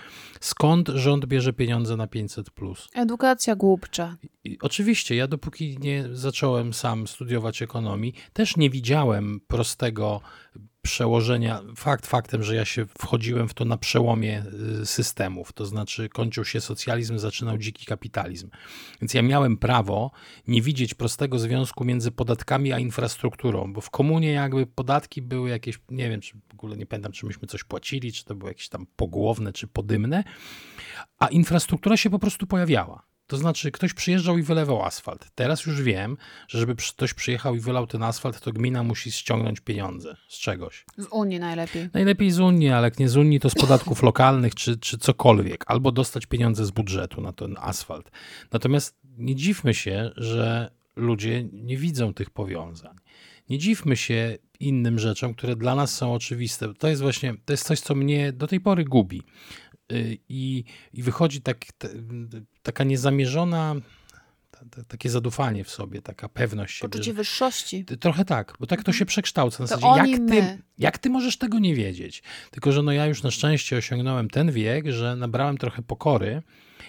skąd rząd bierze pieniądze na 500. Edukacja głupcza. I, oczywiście, ja dopóki nie zacząłem sam studiować ekonomii, też nie widziałem prostego przełożenia, fakt faktem, że ja się wchodziłem w to na przełomie y, systemów, to znaczy kończył się socjalizm, zaczynał dziki kapitalizm. Więc ja miałem prawo nie widzieć prostego związku między podatkami a infrastrukturą, bo w komunie jakby podatki były jakieś, nie wiem, czy w ogóle nie pamiętam, czy myśmy coś płacili, czy to było jakieś tam pogłowne, czy podymne, a infrastruktura się po prostu pojawiała. To znaczy, ktoś przyjeżdżał i wylewał asfalt. Teraz już wiem, że żeby ktoś przyjechał i wylał ten asfalt, to gmina musi ściągnąć pieniądze z czegoś. Z Unii najlepiej. Najlepiej z Unii, ale jak nie z Unii, to z podatków *laughs* lokalnych czy, czy cokolwiek. Albo dostać pieniądze z budżetu na ten asfalt. Natomiast nie dziwmy się, że ludzie nie widzą tych powiązań. Nie dziwmy się innym rzeczom, które dla nas są oczywiste. To jest właśnie, to jest coś, co mnie do tej pory gubi. Y, I, i wychodzi tak, taka niezamierzona takie zadufanie w sobie, taka pewność siebie. Poczucie wyższości. Trochę tak, bo tak to mhm. się przekształca. Na zasadzie, jak, ty, jak ty możesz tego nie wiedzieć? Tylko, że no ja już na szczęście osiągnąłem ten wiek, że nabrałem trochę pokory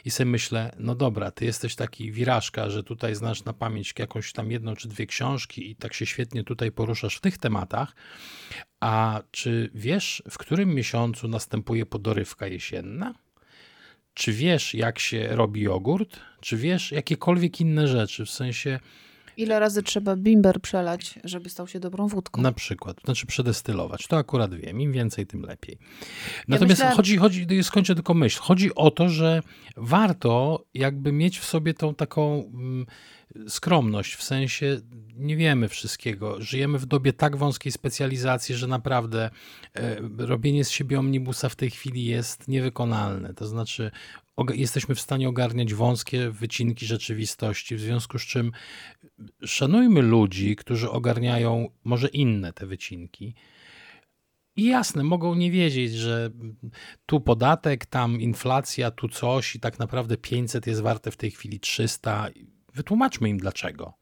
I sobie myślę, no dobra, ty jesteś taki wirażka, że tutaj znasz na pamięć jakąś tam jedną czy dwie książki i tak się świetnie tutaj poruszasz w tych tematach. A czy wiesz, w którym miesiącu następuje podorywka jesienna? Czy wiesz, jak się robi jogurt? Czy wiesz jakiekolwiek inne rzeczy? W sensie. Ile razy trzeba bimber przelać, żeby stał się dobrą wódką? Na przykład, znaczy przedestylować. To akurat wiem. Im więcej, tym lepiej. Natomiast ja myślę... chodzi, chodzi, skończę tylko myśl. Chodzi o to, że warto jakby mieć w sobie tą taką mm, skromność, w sensie nie wiemy wszystkiego. Żyjemy w dobie tak wąskiej specjalizacji, że naprawdę e, robienie z siebie omnibusa w tej chwili jest niewykonalne. To znaczy, jesteśmy w stanie ogarniać wąskie wycinki rzeczywistości, w związku z czym szanujmy ludzi, którzy ogarniają może inne te wycinki. I jasne, mogą nie wiedzieć, że tu podatek, tam inflacja, tu coś i tak naprawdę 500 jest warte w tej chwili 300 Wytłumaczmy im dlaczego.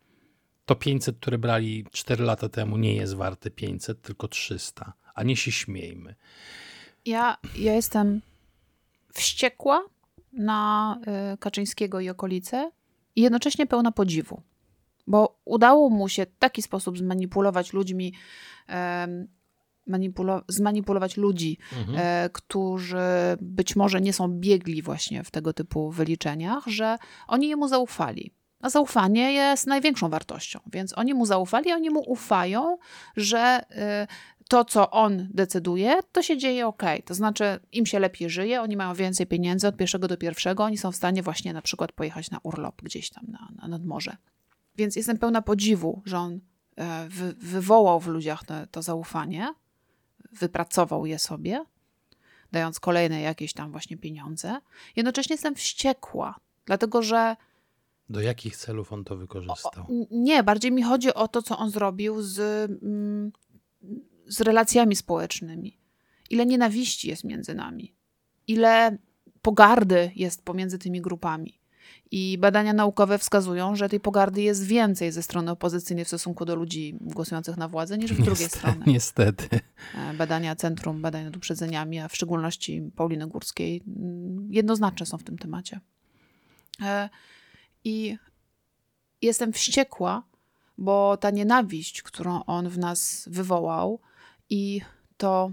To 500, które brali 4 lata temu, nie jest warte 500, tylko 300, a nie się śmiejmy. Ja, ja jestem wściekła na y, Kaczyńskiego i okolice i jednocześnie pełna podziwu, bo udało mu się w taki sposób zmanipulować ludźmi, manipulo zmanipulować ludzi, mhm. E, którzy być może nie są biegli właśnie w tego typu wyliczeniach, że oni jemu zaufali. A zaufanie jest największą wartością, więc oni mu zaufali, oni mu ufają, że y, to, co on decyduje, to się dzieje ok. To znaczy, im się lepiej żyje, oni mają więcej pieniędzy od pierwszego do pierwszego, oni są w stanie właśnie na przykład pojechać na urlop gdzieś tam na, na nad morze. Więc jestem pełna podziwu, że on e, wy, wywołał w ludziach to, to zaufanie, wypracował je sobie, dając kolejne jakieś tam właśnie pieniądze. Jednocześnie jestem wściekła, dlatego że do jakich celów on to wykorzystał? O, nie, bardziej mi chodzi o to, co on zrobił z, mm, z relacjami społecznymi. Ile nienawiści jest między nami, ile pogardy jest pomiędzy tymi grupami. I badania naukowe wskazują, że tej pogardy jest więcej ze strony opozycyjnej w stosunku do ludzi głosujących na władzę niż w drugiej stronie. *laughs* Niestety. E, badania Centrum Badań nad Uprzedzeniami, a w szczególności Pauliny Górskiej, mm, jednoznaczne są w tym temacie. E, i jestem wściekła, bo ta nienawiść, którą on w nas wywołał, i to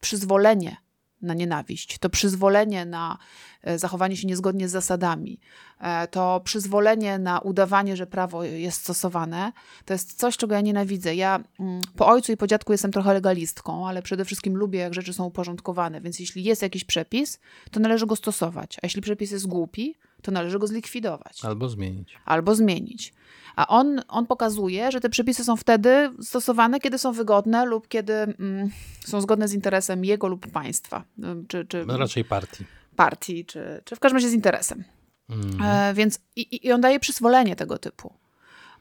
przyzwolenie na nienawiść, to przyzwolenie na e, zachowanie się niezgodnie z zasadami, e, to przyzwolenie na udawanie, że prawo jest stosowane, to jest coś, czego ja nienawidzę. Ja mm, po ojcu i po dziadku jestem trochę legalistką, ale przede wszystkim lubię, jak rzeczy są uporządkowane, więc jeśli jest jakiś przepis, to należy go stosować, a jeśli przepis jest głupi, to należy go zlikwidować. Albo zmienić. Albo zmienić. A on, on pokazuje, że te przepisy są wtedy stosowane, kiedy są wygodne lub kiedy mm, są zgodne z interesem jego lub państwa. Y, czy, czy, no raczej partii. Partii, czy, czy w każdym razie z interesem. Mm. E, więc i, i on daje przyzwolenie tego typu.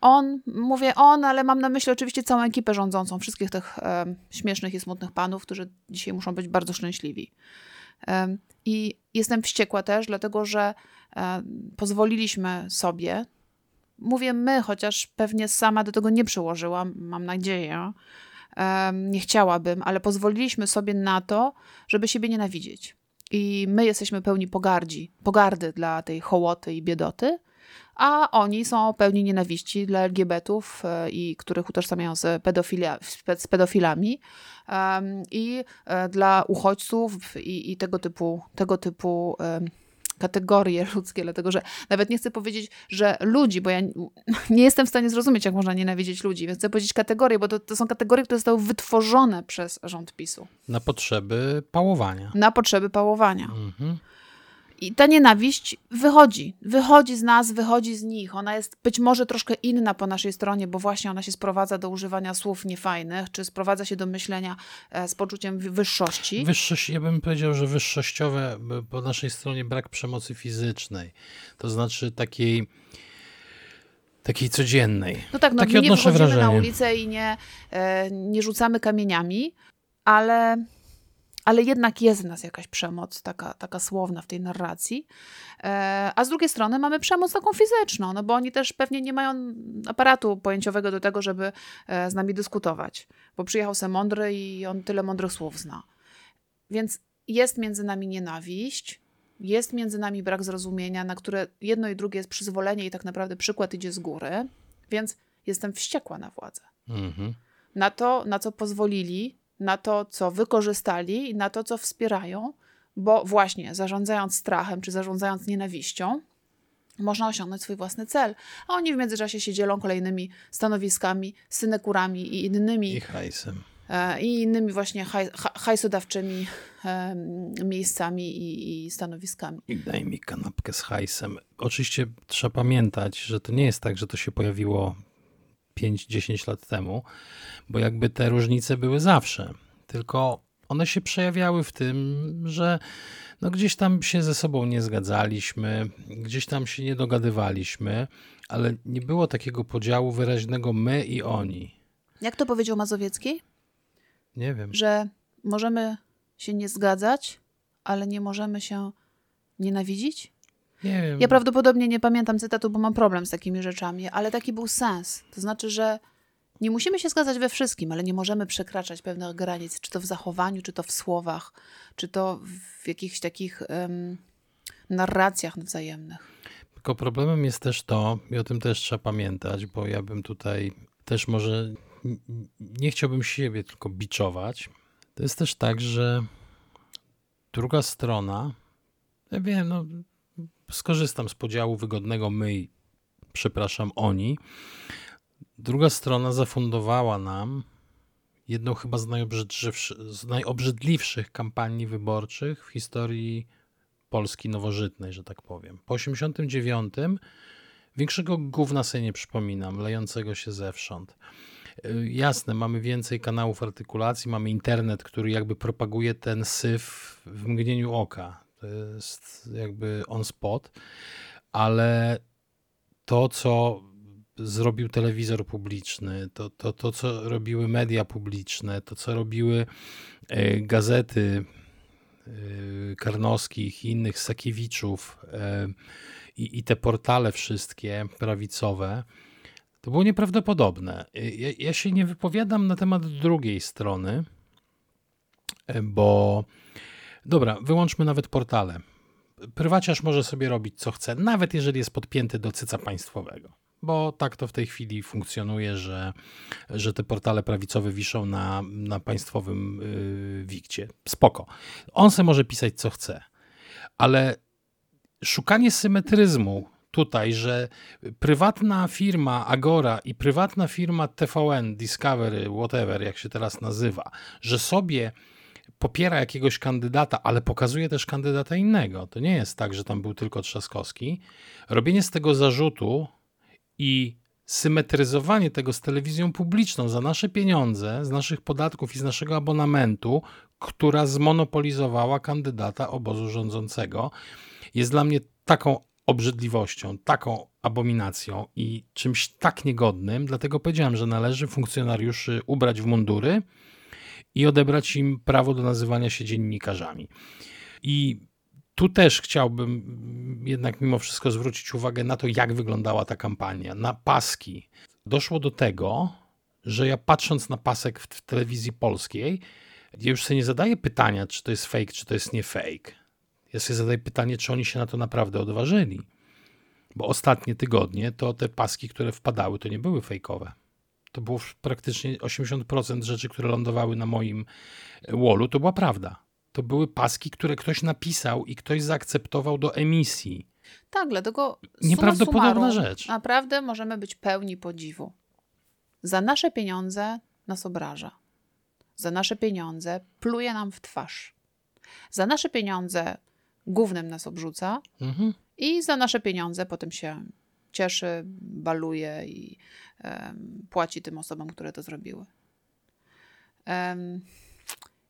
On, mówię on, ale mam na myśli oczywiście całą ekipę rządzącą, wszystkich tych e, śmiesznych i smutnych panów, którzy dzisiaj muszą być bardzo szczęśliwi. E, I jestem wściekła też, dlatego że e, pozwoliliśmy sobie, mówię my, chociaż pewnie sama do tego nie przyłożyłam, mam nadzieję, nie chciałabym, ale pozwoliliśmy sobie na to, żeby siebie nienawidzieć. I my jesteśmy pełni pogardzi, pogardy dla tej hołoty i biedoty, a oni są pełni nienawiści dla LGBT-ów e, i których utożsamiają z, pedofilia, z pedofilami i e, dla uchodźców i, i tego typu, tego typu kategorie *laughs* ludzkie, dlatego że nawet nie chcę powiedzieć, że ludzi, bo ja nie jestem w stanie zrozumieć, jak można nienawidzieć ludzi, więc chcę powiedzieć kategorie, bo to, to są kategorie, które zostały wytworzone przez rząd PiSu. Na potrzeby pałowania. Na potrzeby pałowania. Mhm. I ta nienawiść wychodzi, wychodzi z nas, wychodzi z nich. Ona jest być może troszkę inna po naszej stronie, bo właśnie ona się sprowadza do używania słów niefajnych, czy sprowadza się do myślenia e, z poczuciem wyższości. Wyższość, ja bym powiedział, że wyższościowe po naszej stronie brak przemocy fizycznej. To znaczy takiej takiej codziennej. No tak, no Takie nie wychodzimy wrażenie. na ulicę i nie, e, nie rzucamy kamieniami, ale ale jednak jest w nas jakaś przemoc taka, taka słowna w tej narracji. E, a z drugiej strony mamy przemoc taką fizyczną, no bo oni też pewnie nie mają aparatu pojęciowego do tego, żeby e, z nami dyskutować, bo przyjechał se mądry i on tyle mądrych słów zna. Więc jest między nami nienawiść, jest między nami brak zrozumienia, na które jedno i drugie jest przyzwolenie i tak naprawdę przykład idzie z góry, więc jestem wściekła na władzę. Mhm. Na to, na co pozwolili, na to, co wykorzystali i na to, co wspierają, bo właśnie zarządzając strachem czy zarządzając nienawiścią, można osiągnąć swój własny cel. A oni w międzyczasie się dzielą kolejnymi stanowiskami, synekurami i innymi. I hajsem. E, I innymi właśnie haj, hajsodawczymi e, miejscami i, i stanowiskami. I daj mi kanapkę z hajsem. Oczywiście trzeba pamiętać, że to nie jest tak, że to się pojawiło 5-10 lat temu, bo jakby te różnice były zawsze. Tylko one się przejawiały w tym, że no gdzieś tam się ze sobą nie zgadzaliśmy, gdzieś tam się nie dogadywaliśmy, ale nie było takiego podziału wyraźnego my i oni. Jak to powiedział Mazowiecki? Nie wiem. Że możemy się nie zgadzać, ale nie możemy się nienawidzić? Nie wiem. Ja prawdopodobnie nie pamiętam cytatu, bo mam problem z takimi rzeczami, ale taki był sens. To znaczy, że nie musimy się zgadzać we wszystkim, ale nie możemy przekraczać pewnych granic, czy to w zachowaniu, czy to w słowach, czy to w jakichś takich um, narracjach wzajemnych. Tylko problemem jest też to, i o tym też trzeba pamiętać, bo ja bym tutaj też może nie chciałbym siebie tylko biczować. To jest też tak, że druga strona, ja wiem, no, skorzystam z podziału wygodnego my przepraszam oni, Druga strona zafundowała nam jedną chyba z, z najobrzydliwszych kampanii wyborczych w historii Polski nowożytnej, że tak powiem. Po 89 większego gówna sobie nie przypominam, lejącego się zewsząd. Y, jasne, mamy więcej kanałów artykulacji, mamy internet, który jakby propaguje ten syf w mgnieniu oka. To jest jakby on spot, ale to, co zrobił telewizor publiczny, to, to, to co robiły media publiczne, to co robiły e, gazety e, Karnowskich i innych Sakiewiczów e, i, i te portale wszystkie prawicowe, to było nieprawdopodobne. Ja, ja się nie wypowiadam na temat drugiej strony, bo dobra, wyłączmy nawet portale. Prywaciarz może sobie robić co chce, nawet jeżeli jest podpięty do cyca państwowego bo tak to w tej chwili funkcjonuje, że, że te portale prawicowe wiszą na, na państwowym yy, wikcie. Spoko. On se może pisać co chce, ale szukanie symetryzmu tutaj, że prywatna firma Agora i prywatna firma TVN, Discovery, whatever, jak się teraz nazywa, że sobie popiera jakiegoś kandydata, ale pokazuje też kandydata innego. To nie jest tak, że tam był tylko Trzaskowski. Robienie z tego zarzutu i symetryzowanie tego z telewizją publiczną za nasze pieniądze, z naszych podatków i z naszego abonamentu, która zmonopolizowała kandydata obozu rządzącego, jest dla mnie taką obrzydliwością, taką abominacją i czymś tak niegodnym. Dlatego powiedziałem, że należy funkcjonariuszy ubrać w mundury i odebrać im prawo do nazywania się dziennikarzami. I tu też chciałbym jednak mimo wszystko zwrócić uwagę na to, jak wyglądała ta kampania, na paski. Doszło do tego, że ja patrząc na pasek w telewizji polskiej, ja już sobie nie zadaję pytania, czy to jest fake, czy to jest nie fake. Ja sobie zadaję pytanie, czy oni się na to naprawdę odważyli. Bo ostatnie tygodnie to te paski, które wpadały, to nie były fejkowe. To było praktycznie 80% rzeczy, które lądowały na moim wallu, to była prawda to były paski, które ktoś napisał i ktoś zaakceptował do emisji. Tak, dlatego nieprawdopodobna summarum, rzecz. Naprawdę możemy być pełni podziwu. Za nasze pieniądze nas obraża. Za nasze pieniądze pluje nam w twarz. Za nasze pieniądze głównym nas obrzuca mhm. i za nasze pieniądze potem się cieszy, baluje i płaci tym osobom, które to zrobiły.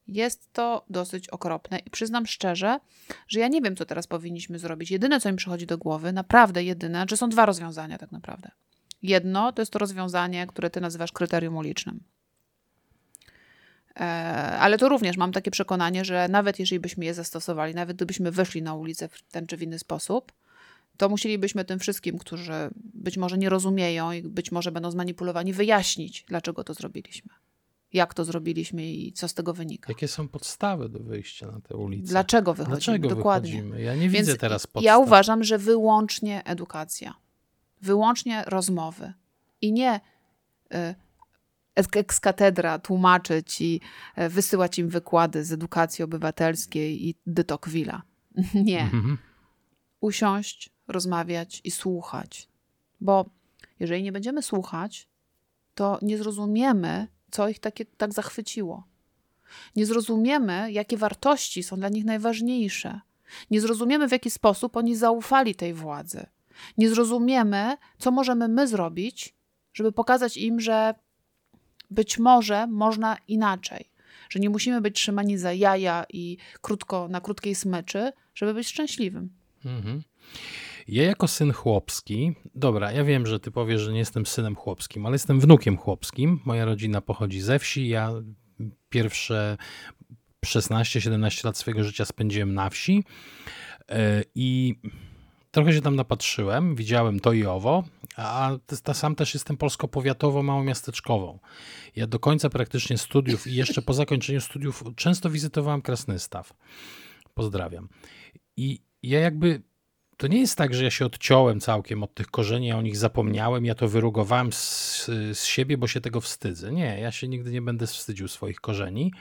Jest to dosyć okropne i przyznam szczerze, że ja nie wiem, co teraz powinniśmy zrobić. Jedyne, co mi przychodzi do głowy, naprawdę jedyne, że są dwa rozwiązania tak naprawdę. Jedno to jest to rozwiązanie, które ty nazywasz kryterium ulicznym. E, ale to również mam takie przekonanie, że nawet jeżeli byśmy je zastosowali, nawet gdybyśmy wyszli na ulicę w ten czy w inny sposób, to musielibyśmy tym wszystkim, którzy być może nie rozumieją i być może będą zmanipulowani, wyjaśnić, dlaczego to zrobiliśmy. jak to zrobiliśmy i co z tego wynika. Jakie są podstawy do wyjścia na tę ulicę? Dlaczego wychodzimy? Dlaczego Dokładnie. wychodzimy? Ja nie Więc widzę teraz podstaw. Ja uważam, że wyłącznie edukacja, wyłącznie rozmowy i nie y, ex katedra tłumaczyć i y, wysyłać im wykłady z edukacji obywatelskiej i Tocqueville'a. *laughs* nie. Mhm. Usiąść, rozmawiać i słuchać. Bo jeżeli nie będziemy słuchać, to nie zrozumiemy, co ich takie, tak zachwyciło. Nie zrozumiemy, jakie wartości są dla nich najważniejsze. Nie zrozumiemy, w jaki sposób oni zaufali tej władzy. Nie zrozumiemy, co możemy my zrobić, żeby pokazać im, że być może można inaczej, że nie musimy być trzymani za jaja i krótko, na krótkiej smyczy, żeby być szczęśliwym. Mhm. Ja jako syn chłopski, dobra, ja wiem, że ty powiesz, że nie jestem synem chłopskim, ale jestem wnukiem chłopskim. Moja rodzina pochodzi ze wsi. Ja pierwsze 16-17 lat swojego życia spędziłem na wsi e, i trochę się tam napatrzyłem, widziałem to i owo, a ta sam też jestem polsko-powiatowo małomiasteczkową. Ja do końca praktycznie studiów i jeszcze po zakończeniu studiów często wizytowałem Krasnystaw. Pozdrawiam. I ja jakby to nie jest tak, że ja się odciąłem całkiem od tych korzeni, ja o nich zapomniałem, ja to wyrugowałem z, z siebie, bo się tego wstydzę. Nie, ja się nigdy nie będę wstydził swoich korzeni.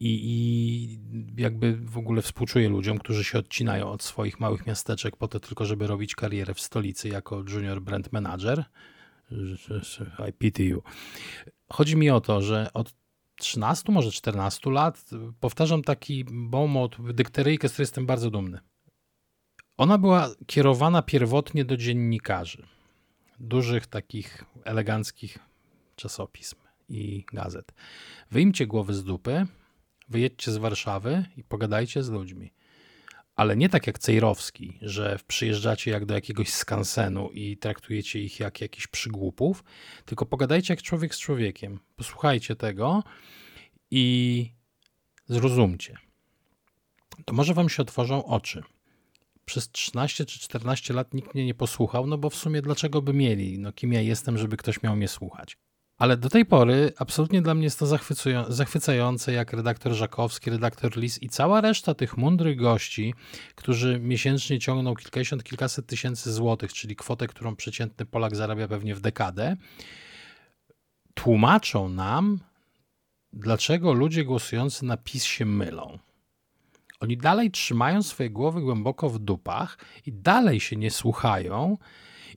I, I, jakby w ogóle współczuję ludziom, którzy się odcinają od swoich małych miasteczek po to tylko, żeby robić karierę w stolicy jako junior brand manager. I pity you. Chodzi mi o to, że od 13, może 14 lat powtarzam taki bomot, dykteryjkę, z której jestem bardzo dumny. Ona była kierowana pierwotnie do dziennikarzy, dużych takich eleganckich czasopism i gazet. Wyjmcie głowy z dupy, wyjedźcie z Warszawy i pogadajcie z ludźmi. Ale nie tak jak Cejrowski, że przyjeżdżacie jak do jakiegoś skansenu i traktujecie ich jak jakichś przygłupów, tylko pogadajcie jak człowiek z człowiekiem. Posłuchajcie tego i zrozumcie. To może wam się otworzą oczy przez 13 czy 14 lat nikt mnie nie posłuchał, no bo w sumie dlaczego by mieli? No kim ja jestem, żeby ktoś miał mnie słuchać? Ale do tej pory absolutnie dla mnie jest to zachwycające, jak redaktor Żakowski, redaktor Lis i cała reszta tych mądrych gości, którzy miesięcznie ciągną kilkadziesiąt, kilkaset tysięcy złotych, czyli kwotę, którą przeciętny Polak zarabia pewnie w dekadę, tłumaczą nam, dlaczego ludzie głosujący na PiS się mylą. Oni dalej trzymają swoje głowy głęboko w dupach i dalej się nie słuchają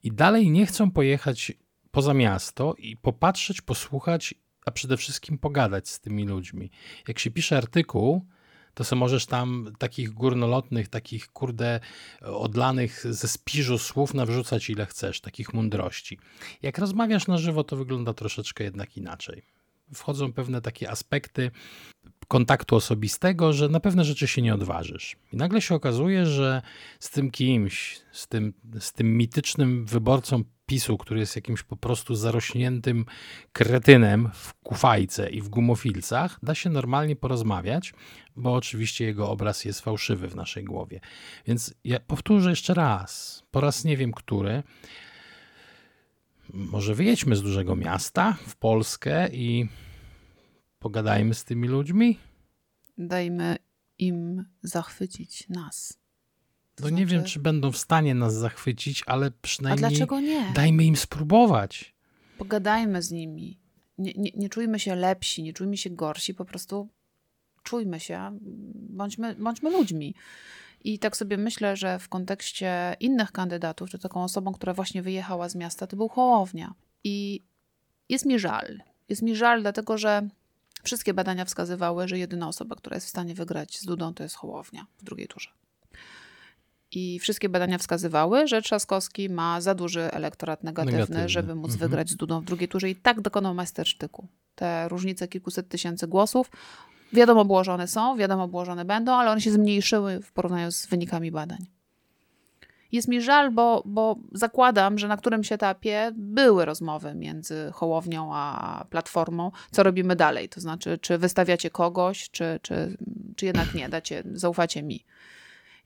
i dalej nie chcą pojechać poza miasto i popatrzeć, posłuchać, a przede wszystkim pogadać z tymi ludźmi. Jak się pisze artykuł, to sobie możesz tam takich górnolotnych, takich kurde odlanych ze spiżu słów nawrzucać ile chcesz, takich mądrości. Jak rozmawiasz na żywo, to wygląda troszeczkę jednak inaczej. Wchodzą pewne takie aspekty kontaktu osobistego, że na pewne rzeczy się nie odważysz. I nagle się okazuje, że z tym kimś, z tym, z tym mitycznym wyborcą PiSu, który jest jakimś po prostu zarośniętym kretynem w kufajce i w gumofilcach, da się normalnie porozmawiać, bo oczywiście jego obraz jest fałszywy w naszej głowie. Więc ja powtórzę jeszcze raz, po raz nie wiem który, może wyjedźmy z dużego miasta w Polskę i Pogadajmy z tymi ludźmi. Dajmy im zachwycić nas. To no znaczy... nie wiem, czy będą w stanie nas zachwycić, ale przynajmniej A dlaczego nie? dajmy im spróbować. Pogadajmy z nimi. Nie, nie, nie czujmy się lepsi, nie czujmy się gorsi, po prostu czujmy się, bądźmy, bądźmy ludźmi. I tak sobie myślę, że w kontekście innych kandydatów, czy taką osobą, która właśnie wyjechała z miasta, to był Hołownia. I jest mi żal. Jest mi żal, dlatego że Wszystkie badania wskazywały, że jedyna osoba, która jest w stanie wygrać z Dudą, to jest Hołownia w drugiej turze. I wszystkie badania wskazywały, że Trzaskowski ma za duży elektorat negatywny, negatywny. żeby móc mhm. wygrać z Dudą w drugiej turze i tak dokonał majstersztyku. Te różnice kilkuset tysięcy głosów, wiadomo było, że one są, wiadomo było, że one będą, ale one się zmniejszyły w porównaniu z wynikami badań. Jest mi żal, bo, bo zakładam, że na którymś etapie były rozmowy między Hołownią a Platformą, co robimy dalej. To znaczy, czy wystawiacie kogoś, czy, czy, czy jednak nie, dacie, zaufacie mi.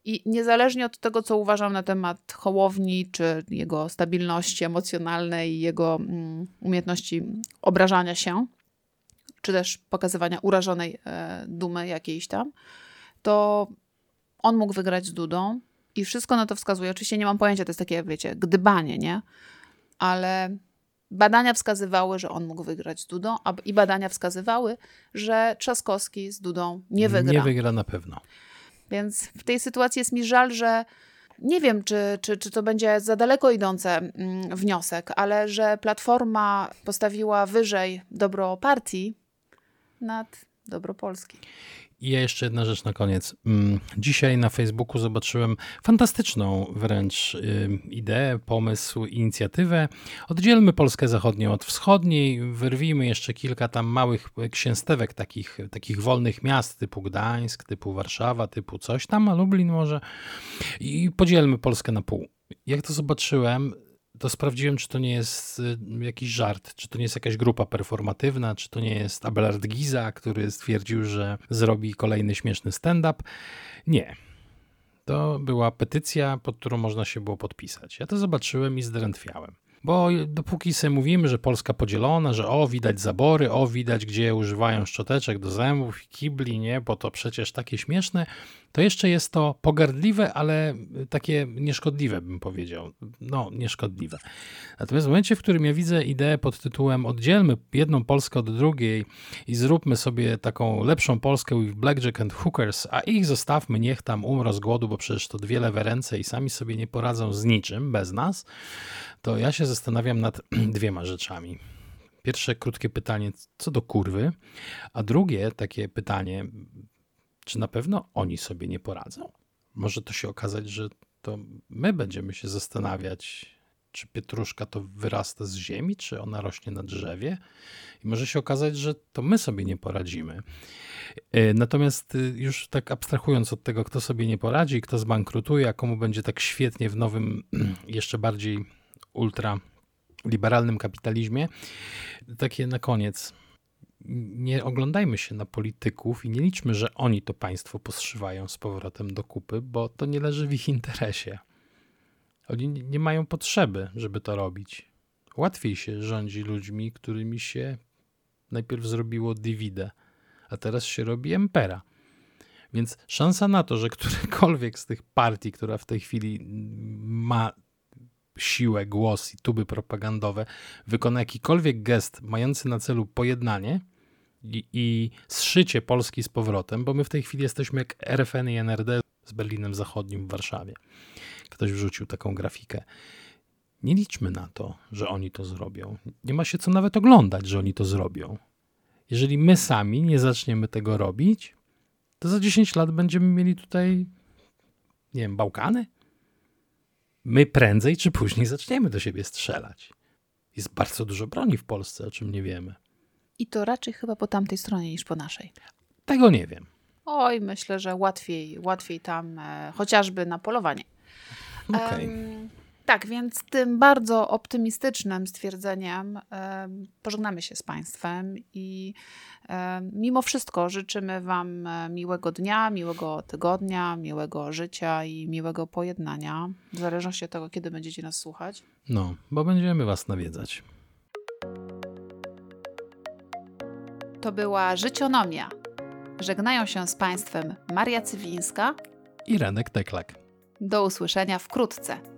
I niezależnie od tego, co uważam na temat Hołowni, czy jego stabilności emocjonalnej, jego mm, umiejętności obrażania się, czy też pokazywania urażonej e, dumy jakiejś tam, to on mógł wygrać z Dudą i wszystko na to wskazuje. Oczywiście nie mam pojęcia, to jest takie, wiecie, gdybanie, nie? Ale badania wskazywały, że on mógł wygrać z Dudą, a i badania wskazywały, że Trzaskowski z Dudą nie wygra. Nie wygra na pewno. Więc w tej sytuacji jest mi żal, że nie wiem, czy, czy, czy to będzie za daleko idący mm, wniosek, ale że Platforma postawiła wyżej dobro partii nad dobro Polski. I jeszcze jedna rzecz na koniec. Mm, dzisiaj na Facebooku zobaczyłem fantastyczną wręcz ideę, pomysł, inicjatywę. Oddzielmy Polskę zachodnią od wschodniej, wyrwijmy jeszcze kilka tam małych księstewek takich, takich wolnych miast typu Gdańsk, typu Warszawa, typu coś tam, a Lublin może i podzielmy Polskę na pół. Jak to zobaczyłem, to sprawdziłem, czy to nie jest y, jakiś żart, czy to nie jest jakaś grupa performatywna, czy to nie jest Abelard Giza, który stwierdził, że zrobi kolejny śmieszny stand-up. Nie. To była petycja, pod którą można się było podpisać. Ja to zobaczyłem i zdrętwiałem. Bo dopóki sobie mówimy, że Polska podzielona, że o, widać zabory, o, widać, gdzie używają szczoteczek do zębów i kibli, nie, bo to przecież takie śmieszne, to jeszcze jest to pogardliwe, ale takie nieszkodliwe, bym powiedział. No, nieszkodliwe. Natomiast w momencie, w którym ja widzę ideę pod tytułem oddzielmy jedną Polskę od drugiej i zróbmy sobie taką lepszą Polskę with blackjack and hookers, a ich zostawmy, niech tam umrą z głodu, bo przecież to dwie lewe ręce i sami sobie nie poradzą z niczym bez nas, to ja się zastanawiam nad *clears throat* dwiema rzeczami. Pierwsze krótkie pytanie, co do kurwy, a drugie takie pytanie, czy na pewno oni sobie nie poradzą? Może to się okazać, że to my będziemy się zastanawiać, czy pietruszka to wyrasta z ziemi, czy ona rośnie na drzewie. I może się okazać, że to my sobie nie poradzimy. E, natomiast y, już tak abstrahując od tego, kto sobie nie poradzi, kto zbankrutuje, a komu będzie tak świetnie w nowym, *clears throat* jeszcze bardziej ultraliberalnym kapitalizmie. Takie na koniec. Nie oglądajmy się na polityków i nie liczmy, że oni to państwo poszywają z powrotem do kupy, bo to nie leży w ich interesie. Oni nie mają potrzeby, żeby to robić. Łatwiej się rządzi ludźmi, którymi się najpierw zrobiło dividę, a teraz się robi empera. Więc szansa na to, że którekolwiek z tych partii, która w tej chwili ma siłę, głos i tuby propagandowe, wykona jakikolwiek gest mający na celu pojednanie i, i zszycie Polski z powrotem, bo my w tej chwili jesteśmy jak RFN i NRD z Berlinem Zachodnim w Warszawie. Ktoś wrzucił taką grafikę. Nie liczmy na to, że oni to zrobią. Nie ma się co nawet oglądać, że oni to zrobią. Jeżeli my sami nie zaczniemy tego robić, to za 10 lat będziemy mieli tutaj, nie wiem, Bałkany? My prędzej czy później zaczniemy do siebie strzelać. Jest bardzo dużo broni w Polsce, o czym nie wiemy. I to raczej chyba po tamtej stronie niż po naszej. Tego nie wiem. Oj, myślę, że łatwiej, łatwiej tam e, chociażby na polowanie. Okay. Um, tak, więc tym bardzo optymistycznym stwierdzeniem pożegnamy się z Państwem i mimo wszystko życzymy Wam e, miłego dnia, miłego tygodnia, miłego życia i miłego pojednania, w zależności od tego, kiedy będziecie nas słuchać. No, bo będziemy Was nawiedzać. To była Życionomia. Żegnają się z Państwem Maria Cywińska i Renek Teklak. Do usłyszenia wkrótce.